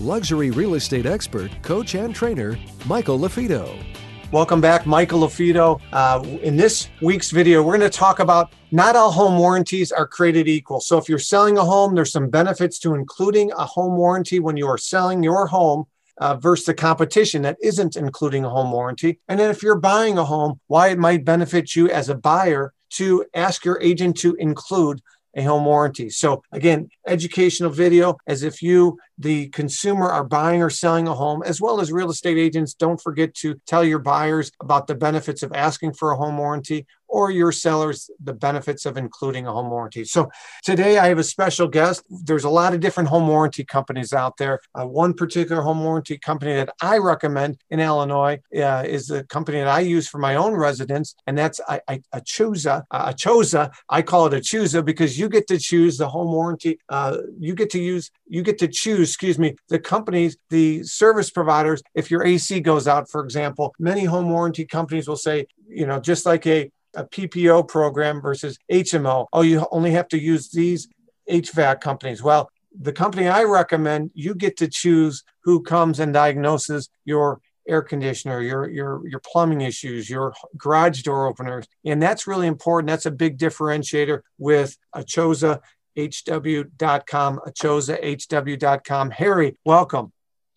luxury real estate expert, coach, and trainer, Michael LaFido. Welcome back, Michael LaFido. Uh, in this week's video, we're going to talk about not all home warranties are created equal. So, if you're selling a home, there's some benefits to including a home warranty when you are selling your home uh, versus the competition that isn't including a home warranty. And then, if you're buying a home, why it might benefit you as a buyer to ask your agent to include a home warranty. So again, educational video as if you, the consumer, are buying or selling a home, as well as real estate agents. Don't forget to tell your buyers about the benefits of asking for a home warranty or your sellers the benefits of including a home warranty. So today I have a special guest. There's a lot of different home warranty companies out there. Uh, one particular home warranty company that I recommend in Illinois uh, is the company that I use for my own residence, and that's I, I, Achosa. Uh. I call it Achusa because you get to choose the home warranty. Uh, you get to use. You get to choose. Excuse me. The companies, the service providers. If your AC goes out, for example, many home warranty companies will say, you know, just like a a PPO program versus HMO. Oh, you only have to use these HVAC companies. Well, the company I recommend, you get to choose who comes and diagnoses your air conditioner, your your your plumbing issues, your garage door openers, and that's really important. That's a big differentiator with Achosa hw.com, achosahw.com. Harry, welcome.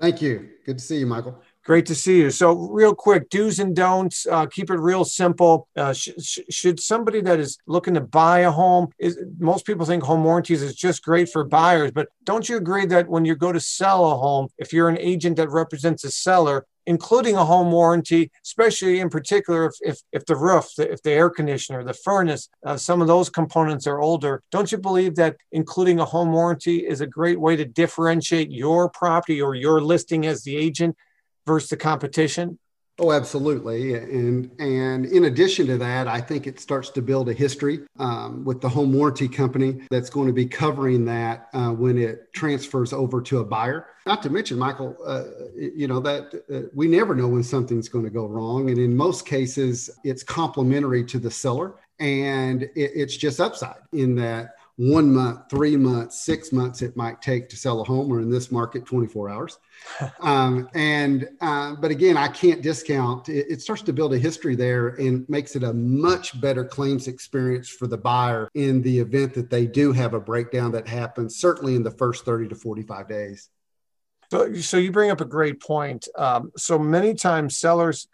Thank you. Good to see you, Michael. Great to see you. So, real quick, do's and don'ts. Uh, keep it real simple. Uh, sh- sh- should somebody that is looking to buy a home, is most people think home warranties is just great for buyers, but don't you agree that when you go to sell a home, if you're an agent that represents a seller, including a home warranty, especially in particular if, if, if the roof, if the air conditioner, the furnace, uh, some of those components are older. Don't you believe that including a home warranty is a great way to differentiate your property or your listing as the agent versus the competition? Oh, absolutely. And and in addition to that, I think it starts to build a history um, with the home warranty company that's going to be covering that uh, when it transfers over to a buyer. Not to mention, Michael, uh, you know that uh, we never know when something's going to go wrong, and in most cases, it's complementary to the seller, and it, it's just upside in that one month, three months, six months it might take to sell a home, or in this market, 24 hours. um, and uh, but again, I can't discount. It, it, starts to build a history there and makes it a much better claims experience for the buyer in the event that they do have a breakdown that happens. Certainly in the first 30 to 45 days. So, so you bring up a great point. Um, so many times sellers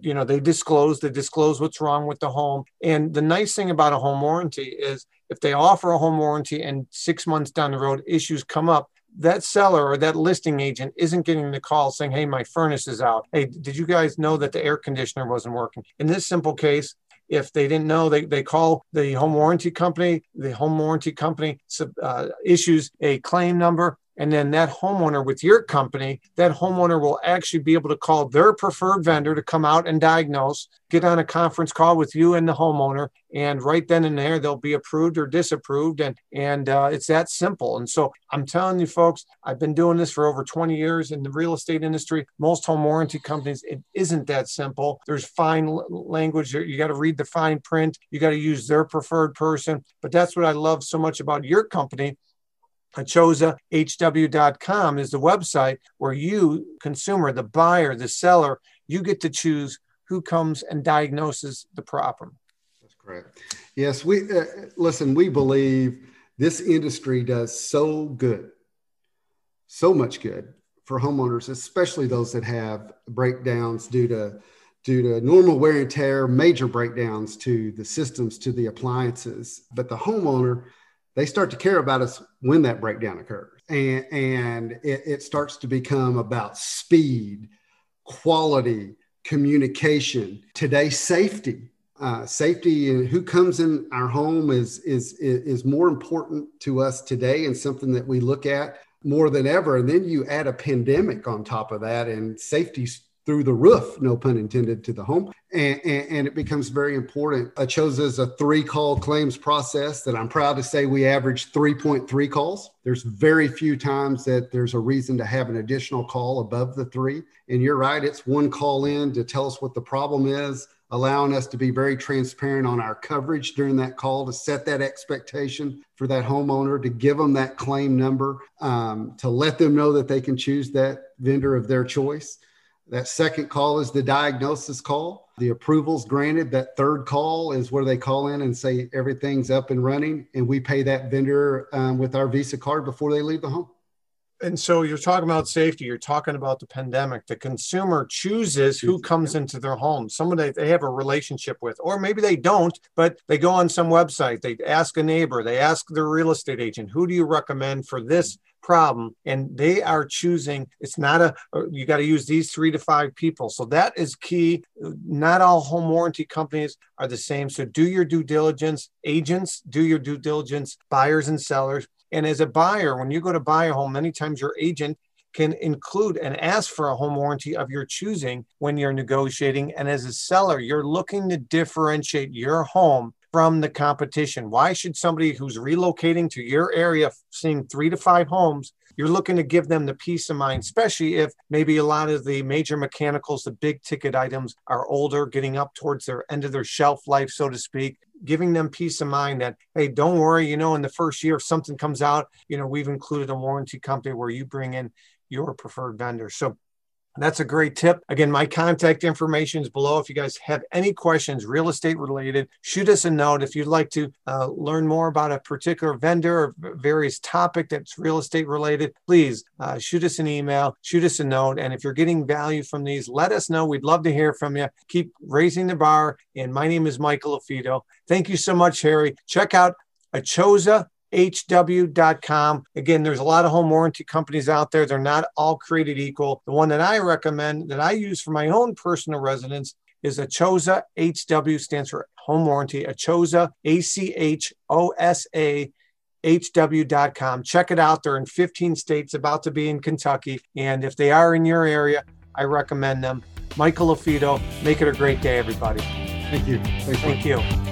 you know they disclose they disclose what's wrong with the home and the nice thing about a home warranty is if they offer a home warranty and six months down the road issues come up, that seller or that listing agent isn't getting the call saying, Hey, my furnace is out. Hey, did you guys know that the air conditioner wasn't working? In this simple case, if they didn't know, they, they call the home warranty company. The home warranty company uh, issues a claim number and then that homeowner with your company, that homeowner will actually be able to call their preferred vendor to come out and diagnose, get on a conference call with you and the homeowner, and right then and there they'll be approved or disapproved, and and uh, it's that simple. And so I'm telling you, folks, I've been doing this for over 20 years in the real estate industry. Most home warranty companies, it isn't that simple. There's fine language. You got to read the fine print. You got to use their preferred person. But that's what I love so much about your company achosahw.com is the website where you, consumer, the buyer, the seller, you get to choose who comes and diagnoses the problem. That's correct. Yes, we uh, listen. We believe this industry does so good, so much good for homeowners, especially those that have breakdowns due to due to normal wear and tear, major breakdowns to the systems, to the appliances. But the homeowner they start to care about us when that breakdown occurs. And, and it, it starts to become about speed, quality, communication, today, safety. Uh, safety and who comes in our home is, is, is more important to us today and something that we look at more than ever. And then you add a pandemic on top of that, and safety's through the roof, no pun intended, to the home. And, and, and it becomes very important. Achosa's a three call claims process that I'm proud to say we average 3.3 calls. There's very few times that there's a reason to have an additional call above the three. And you're right, it's one call in to tell us what the problem is, allowing us to be very transparent on our coverage during that call to set that expectation for that homeowner, to give them that claim number, um, to let them know that they can choose that vendor of their choice. That second call is the diagnosis call. The approvals granted. That third call is where they call in and say everything's up and running, and we pay that vendor um, with our Visa card before they leave the home. And so you're talking about safety. You're talking about the pandemic. The consumer chooses who comes into their home, someone that they have a relationship with, or maybe they don't, but they go on some website. They ask a neighbor, they ask their real estate agent, who do you recommend for this problem and they are choosing it's not a uh, you got to use these three to five people so that is key not all home warranty companies are the same so do your due diligence agents do your due diligence buyers and sellers and as a buyer when you go to buy a home many times your agent can include and ask for a home warranty of your choosing when you're negotiating and as a seller you're looking to differentiate your home from the competition. Why should somebody who's relocating to your area, seeing three to five homes, you're looking to give them the peace of mind, especially if maybe a lot of the major mechanicals, the big ticket items are older, getting up towards their end of their shelf life, so to speak. Giving them peace of mind that, hey, don't worry, you know, in the first year, if something comes out, you know, we've included a warranty company where you bring in your preferred vendor. So that's a great tip. Again, my contact information is below. If you guys have any questions, real estate related, shoot us a note. If you'd like to uh, learn more about a particular vendor or various topic that's real estate related, please uh, shoot us an email, shoot us a note. And if you're getting value from these, let us know. We'd love to hear from you. Keep raising the bar. And my name is Michael LaFido. Thank you so much, Harry. Check out Achosa hw.com. Again, there's a lot of home warranty companies out there. They're not all created equal. The one that I recommend that I use for my own personal residence is Achosa HW stands for home warranty. Achosa, A C H O S A HW.com. Check it out. They're in 15 states, about to be in Kentucky. And if they are in your area, I recommend them. Michael LaFido, make it a great day, everybody. Thank you. Thanks, Thank you.